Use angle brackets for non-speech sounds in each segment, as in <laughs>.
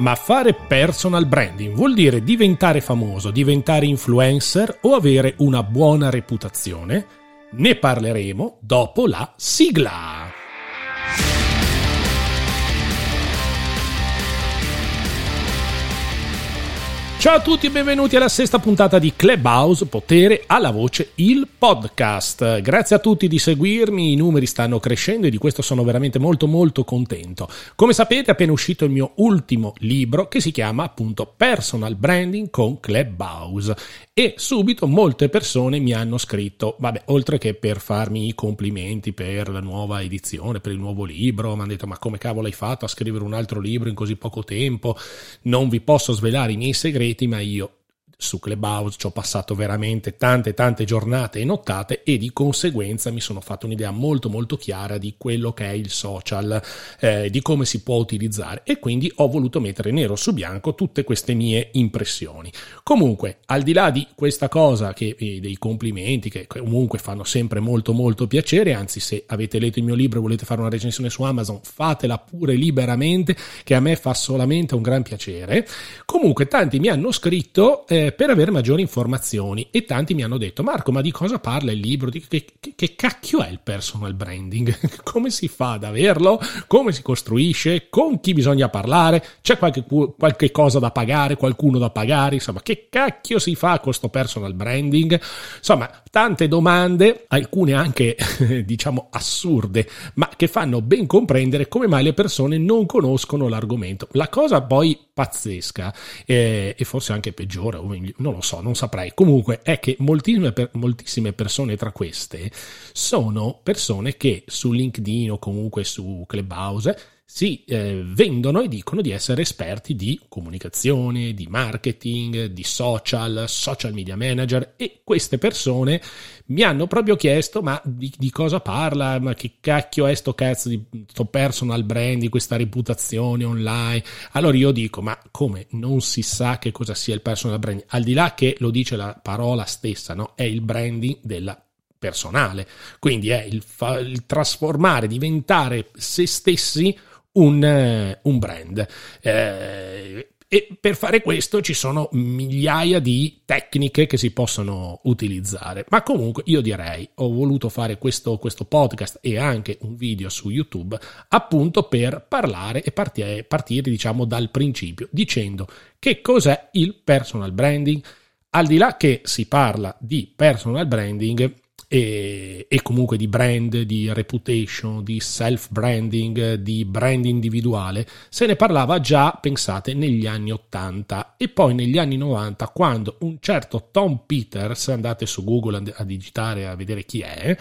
Ma fare personal branding vuol dire diventare famoso, diventare influencer o avere una buona reputazione? Ne parleremo dopo la sigla. Ciao a tutti e benvenuti alla sesta puntata di Clubhouse Potere alla voce, il podcast. Grazie a tutti di seguirmi, i numeri stanno crescendo e di questo sono veramente molto molto contento. Come sapete è appena uscito il mio ultimo libro che si chiama appunto Personal Branding con Clubhouse e subito molte persone mi hanno scritto, vabbè, oltre che per farmi i complimenti per la nuova edizione, per il nuovo libro, mi hanno detto ma come cavolo hai fatto a scrivere un altro libro in così poco tempo? Non vi posso svelare i miei segreti ma io su Clubhouse ci ho passato veramente tante tante giornate e nottate e di conseguenza mi sono fatto un'idea molto molto chiara di quello che è il social, eh, di come si può utilizzare e quindi ho voluto mettere nero su bianco tutte queste mie impressioni. Comunque, al di là di questa cosa che eh, dei complimenti che comunque fanno sempre molto molto piacere, anzi se avete letto il mio libro e volete fare una recensione su Amazon, fatela pure liberamente che a me fa solamente un gran piacere. Comunque tanti mi hanno scritto eh, per avere maggiori informazioni e tanti mi hanno detto Marco ma di cosa parla il libro? Che, che, che cacchio è il personal branding? <laughs> Come si fa ad averlo? Come si costruisce? Con chi bisogna parlare? C'è qualche, qualche cosa da pagare? Qualcuno da pagare? Insomma che cacchio si fa con questo personal branding? Insomma tante domande, alcune anche <laughs> diciamo assurde ma che fanno ben comprendere come mai le persone non conoscono l'argomento. La cosa poi pazzesca eh, e forse anche peggiore non lo so, non saprei. Comunque è che moltissime, moltissime persone tra queste sono persone che su LinkedIn o comunque su Clubhouse si eh, vendono e dicono di essere esperti di comunicazione, di marketing, di social, social media manager. E queste persone mi hanno proprio chiesto ma di, di cosa parla, ma che cacchio è sto cazzo di sto personal brand, di questa reputazione online. Allora io dico ma come? Non si sa che cosa sia il personal branding, al di là che lo dice la parola stessa, no? è il branding della personale, quindi è il, fa, il trasformare, diventare se stessi un, eh, un brand. Eh, e per fare questo ci sono migliaia di tecniche che si possono utilizzare. Ma comunque io direi, ho voluto fare questo, questo podcast e anche un video su YouTube appunto per parlare e partire, partire diciamo dal principio, dicendo che cos'è il personal branding. Al di là che si parla di personal branding, e, e, comunque di brand, di reputation, di self-branding, di brand individuale, se ne parlava già, pensate, negli anni 80 e poi negli anni 90 quando un certo Tom Peters, andate su Google a digitare a vedere chi è,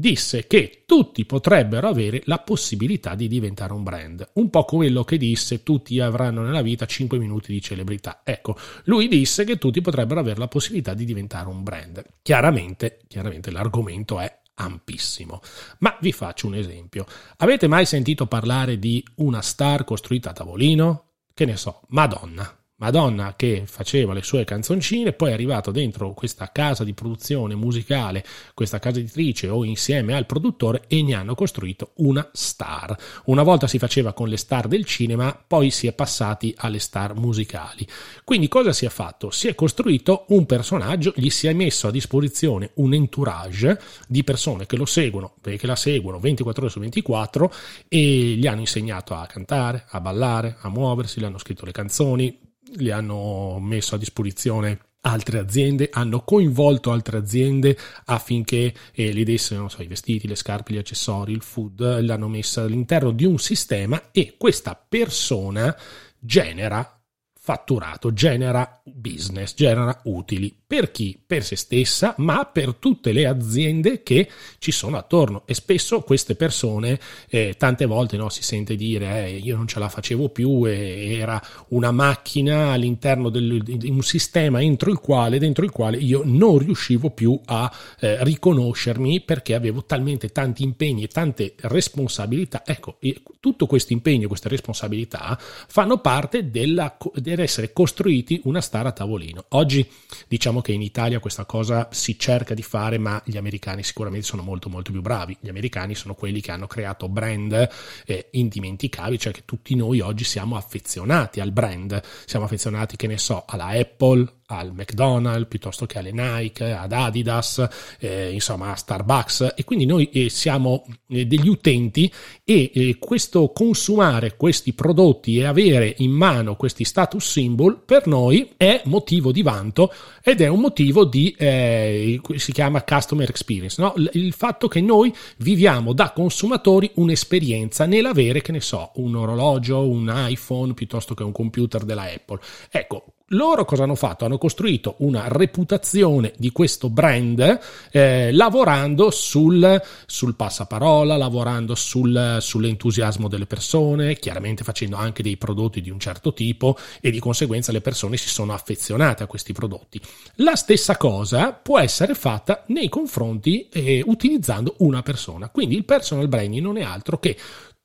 disse che tutti potrebbero avere la possibilità di diventare un brand, un po' quello che disse tutti avranno nella vita 5 minuti di celebrità. Ecco, lui disse che tutti potrebbero avere la possibilità di diventare un brand. Chiaramente, chiaramente l'argomento è ampissimo. Ma vi faccio un esempio. Avete mai sentito parlare di una star costruita a tavolino? Che ne so, Madonna. Madonna che faceva le sue canzoncine, poi è arrivato dentro questa casa di produzione musicale, questa casa editrice o insieme al produttore e ne hanno costruito una star. Una volta si faceva con le star del cinema, poi si è passati alle star musicali. Quindi cosa si è fatto? Si è costruito un personaggio, gli si è messo a disposizione un entourage di persone che lo seguono, che la seguono 24 ore su 24 e gli hanno insegnato a cantare, a ballare, a muoversi, gli hanno scritto le canzoni, li hanno messo a disposizione altre aziende, hanno coinvolto altre aziende affinché eh, gli dessero so, i vestiti, le scarpe, gli accessori, il food, l'hanno messa all'interno di un sistema e questa persona genera fatturato, genera business, genera utili. Per chi? Per se stessa, ma per tutte le aziende che ci sono attorno. E spesso queste persone, eh, tante volte no, si sente dire eh, io non ce la facevo più, e era una macchina all'interno del, di un sistema entro il quale, dentro il quale io non riuscivo più a eh, riconoscermi perché avevo talmente tanti impegni e tante responsabilità. Ecco, tutto questo impegno, queste responsabilità fanno parte della, dell'essere costruiti una star a tavolino. Oggi diciamo diciamo che in Italia questa cosa si cerca di fare, ma gli americani sicuramente sono molto molto più bravi. Gli americani sono quelli che hanno creato brand eh, indimenticabili, cioè che tutti noi oggi siamo affezionati al brand, siamo affezionati, che ne so, alla Apple, al McDonald's piuttosto che alle Nike, ad Adidas, eh, insomma a Starbucks e quindi noi eh, siamo eh, degli utenti e eh, questo consumare questi prodotti e avere in mano questi status symbol per noi è motivo di vanto ed è un motivo di eh, si chiama customer experience, no? il fatto che noi viviamo da consumatori un'esperienza nell'avere che ne so un orologio, un iPhone piuttosto che un computer della Apple. Ecco, loro cosa hanno fatto? Hanno costruito una reputazione di questo brand eh, lavorando sul, sul, passaparola, lavorando sul, sull'entusiasmo delle persone, chiaramente facendo anche dei prodotti di un certo tipo e di conseguenza le persone si sono affezionate a questi prodotti. La stessa cosa può essere fatta nei confronti eh, utilizzando una persona. Quindi il personal branding non è altro che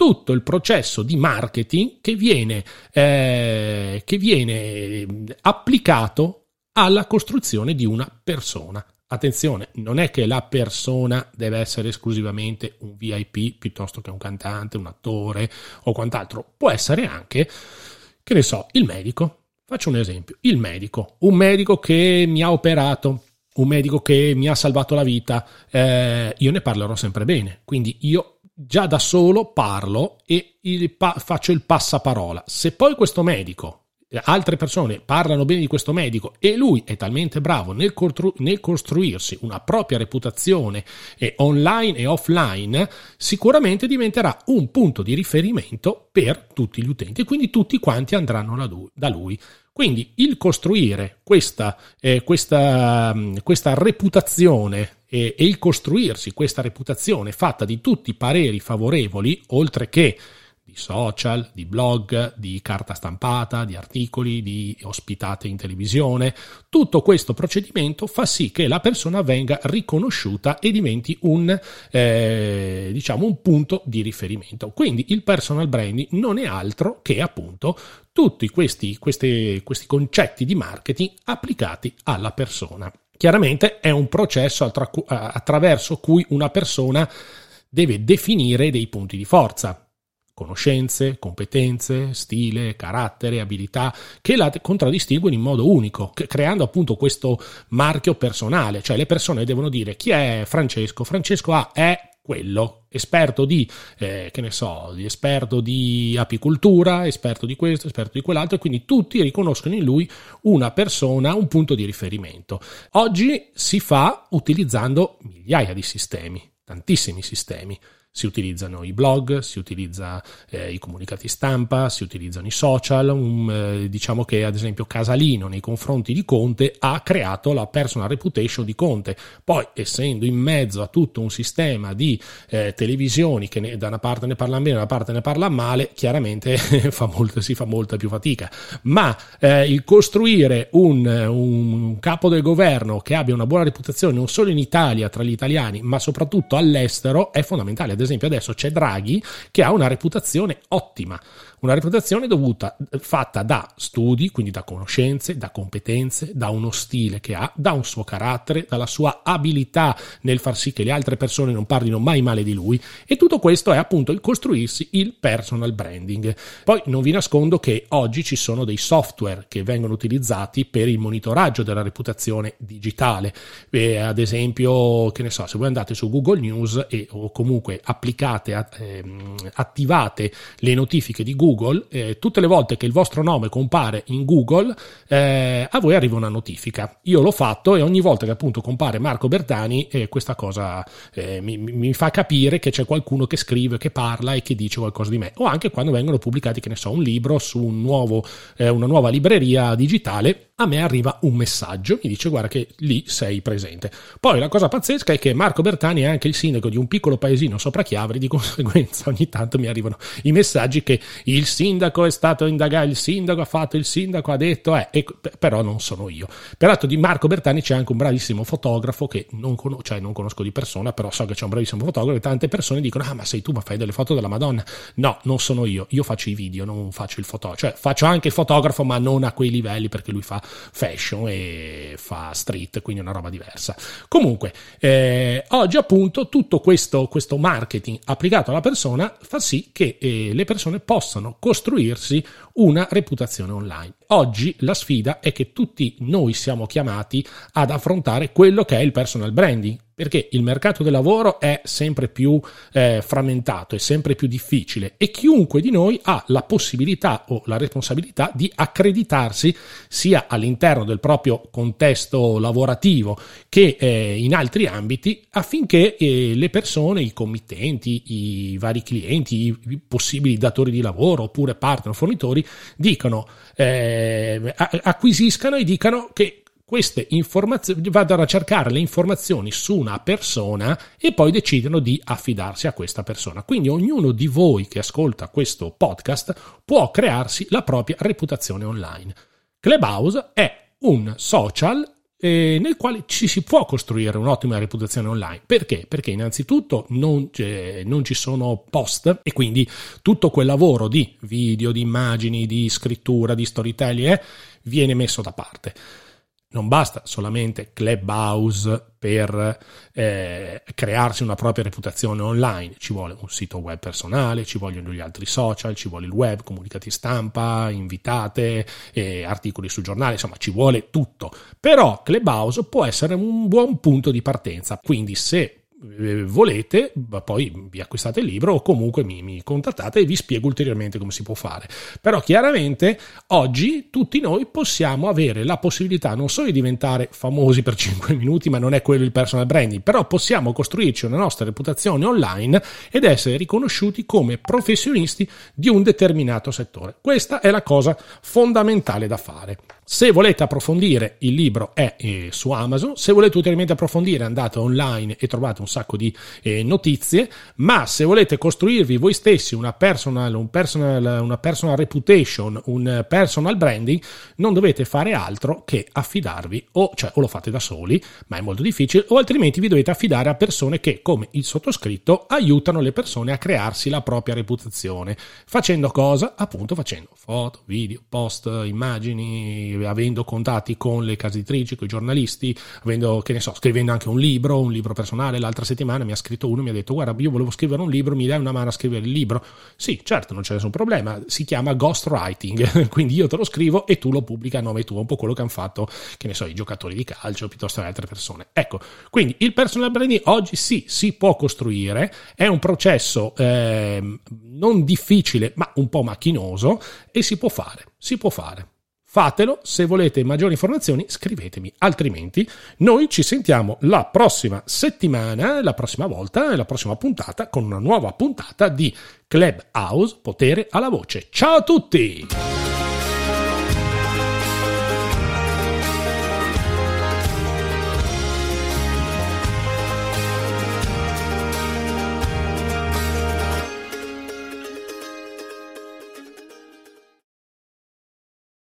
tutto il processo di marketing che viene, eh, che viene applicato alla costruzione di una persona. Attenzione, non è che la persona deve essere esclusivamente un VIP piuttosto che un cantante, un attore o quant'altro. Può essere anche, che ne so, il medico. Faccio un esempio, il medico, un medico che mi ha operato, un medico che mi ha salvato la vita, eh, io ne parlerò sempre bene. Quindi io già da solo parlo e il pa- faccio il passaparola. Se poi questo medico, altre persone parlano bene di questo medico e lui è talmente bravo nel, costru- nel costruirsi una propria reputazione eh, online e offline, sicuramente diventerà un punto di riferimento per tutti gli utenti e quindi tutti quanti andranno da lui. Quindi il costruire questa, eh, questa, questa reputazione e, e il costruirsi questa reputazione fatta di tutti i pareri favorevoli, oltre che di social, di blog, di carta stampata, di articoli, di ospitate in televisione. Tutto questo procedimento fa sì che la persona venga riconosciuta e diventi un, eh, diciamo, un punto di riferimento. Quindi il personal branding non è altro che appunto tutti questi, questi, questi concetti di marketing applicati alla persona. Chiaramente è un processo attra- attraverso cui una persona deve definire dei punti di forza, conoscenze, competenze, stile, carattere, abilità che la contraddistinguono in modo unico, creando appunto questo marchio personale, cioè le persone devono dire chi è Francesco, Francesco A è quello, esperto di, eh, che ne so, di esperto di apicoltura, esperto di questo, esperto di quell'altro, e quindi tutti riconoscono in lui una persona, un punto di riferimento. Oggi si fa utilizzando migliaia di sistemi, tantissimi sistemi si utilizzano i blog, si utilizza eh, i comunicati stampa, si utilizzano i social, um, eh, diciamo che ad esempio Casalino nei confronti di Conte ha creato la personal reputation di Conte, poi essendo in mezzo a tutto un sistema di eh, televisioni che ne, da una parte ne parlano bene, da una parte ne parlano male, chiaramente <laughs> fa molto, si fa molta più fatica, ma eh, il costruire un, un capo del governo che abbia una buona reputazione non solo in Italia tra gli italiani, ma soprattutto all'estero è fondamentale ad esempio adesso c'è Draghi che ha una reputazione ottima una reputazione dovuta, fatta da studi, quindi da conoscenze, da competenze, da uno stile che ha, da un suo carattere, dalla sua abilità nel far sì che le altre persone non parlino mai male di lui e tutto questo è appunto il costruirsi il personal branding. Poi non vi nascondo che oggi ci sono dei software che vengono utilizzati per il monitoraggio della reputazione digitale. E ad esempio, che ne so, se voi andate su Google News e o comunque applicate, eh, attivate le notifiche di Google, Google, eh, tutte le volte che il vostro nome compare in Google, eh, a voi arriva una notifica. Io l'ho fatto e ogni volta che appunto compare Marco Bertani, eh, questa cosa eh, mi, mi, fa capire che c'è qualcuno che scrive, che parla e che dice qualcosa di me. O anche quando vengono pubblicati, che ne so, un libro su un nuovo, eh, una nuova libreria digitale a me arriva un messaggio, mi dice guarda che lì sei presente. Poi la cosa pazzesca è che Marco Bertani è anche il sindaco di un piccolo paesino sopra Chiavri, di <laughs> conseguenza ogni tanto mi arrivano i messaggi che il il sindaco è stato indagato, il sindaco ha fatto, il sindaco ha detto, eh, e, però non sono io. Peraltro di Marco Bertani c'è anche un bravissimo fotografo che non, con- cioè, non conosco di persona, però so che c'è un bravissimo fotografo e tante persone dicono, ah ma sei tu, ma fai delle foto della Madonna. No, non sono io, io faccio i video, non faccio il fotografo, cioè faccio anche il fotografo ma non a quei livelli perché lui fa fashion e fa street, quindi una roba diversa. Comunque, eh, oggi appunto tutto questo, questo marketing applicato alla persona fa sì che eh, le persone possano costruirsi una reputazione online. Oggi la sfida è che tutti noi siamo chiamati ad affrontare quello che è il personal branding, perché il mercato del lavoro è sempre più eh, frammentato, è sempre più difficile e chiunque di noi ha la possibilità o la responsabilità di accreditarsi sia all'interno del proprio contesto lavorativo che eh, in altri ambiti affinché eh, le persone, i committenti, i vari clienti, i, possibili datori di lavoro oppure partner fornitori dicano eh, acquisiscano e dicano che queste informazioni vadano a cercare le informazioni su una persona e poi decidono di affidarsi a questa persona. Quindi ognuno di voi che ascolta questo podcast può crearsi la propria reputazione online. Clubhouse è un social eh, nel quale ci si può costruire un'ottima reputazione online. Perché? Perché innanzitutto non, eh, non, ci sono post e quindi tutto quel lavoro di video, di immagini, di scrittura, di storytelling eh, viene messo da parte. Non basta solamente Clubhouse per eh, crearsi una propria reputazione online, ci vuole un sito web personale, ci vogliono gli altri social, ci vuole il web, comunicati stampa, invitate, eh, articoli sul giornale, insomma ci vuole tutto. Però Clubhouse può essere un buon punto di partenza, quindi se eh, volete, poi vi acquistate il libro o comunque mi, mi, contattate e vi spiego ulteriormente come si può fare. Però chiaramente oggi tutti noi possiamo avere la possibilità non solo di diventare famosi per <laughs> 5 minuti, ma non è quello il personal branding, però possiamo costruirci una nostra reputazione online ed essere riconosciuti come professionisti di un determinato settore. Questa è la cosa fondamentale da fare. Se volete approfondire, il libro è eh, su Amazon. Se volete ulteriormente approfondire, andate online e trovate un sacco di eh, notizie. Ma se volete costruirvi voi stessi una personal, un personal, una personal reputation, un personal branding, non dovete fare altro che affidarvi, o, cioè, o lo fate da soli, ma è molto difficile, o altrimenti vi dovete affidare a persone che, come il sottoscritto, aiutano le persone a crearsi la propria reputazione. Facendo cosa? Appunto facendo foto, video, post, immagini avendo contatti con le case editrici, con i giornalisti, avendo, che ne so, scrivendo anche un libro, un libro personale. L'altra settimana mi ha scritto uno, mi ha detto guarda, io volevo scrivere un libro, mi dai una mano a scrivere il libro? Sì, certo, non c'è nessun problema, si chiama ghostwriting, <laughs> quindi io te lo scrivo e tu lo pubblichi a nome tuo, un po' quello che hanno fatto, che ne so, i giocatori di calcio piuttosto che altre persone. Ecco, quindi il personal branding oggi sì, si può costruire, è un processo eh, non difficile, ma un po' macchinoso e si può fare, si può fare. Fatelo, se volete maggiori informazioni scrivetemi, altrimenti noi ci sentiamo la prossima settimana, la prossima volta, la prossima puntata con una nuova puntata di Clubhouse Potere alla Voce. Ciao a tutti!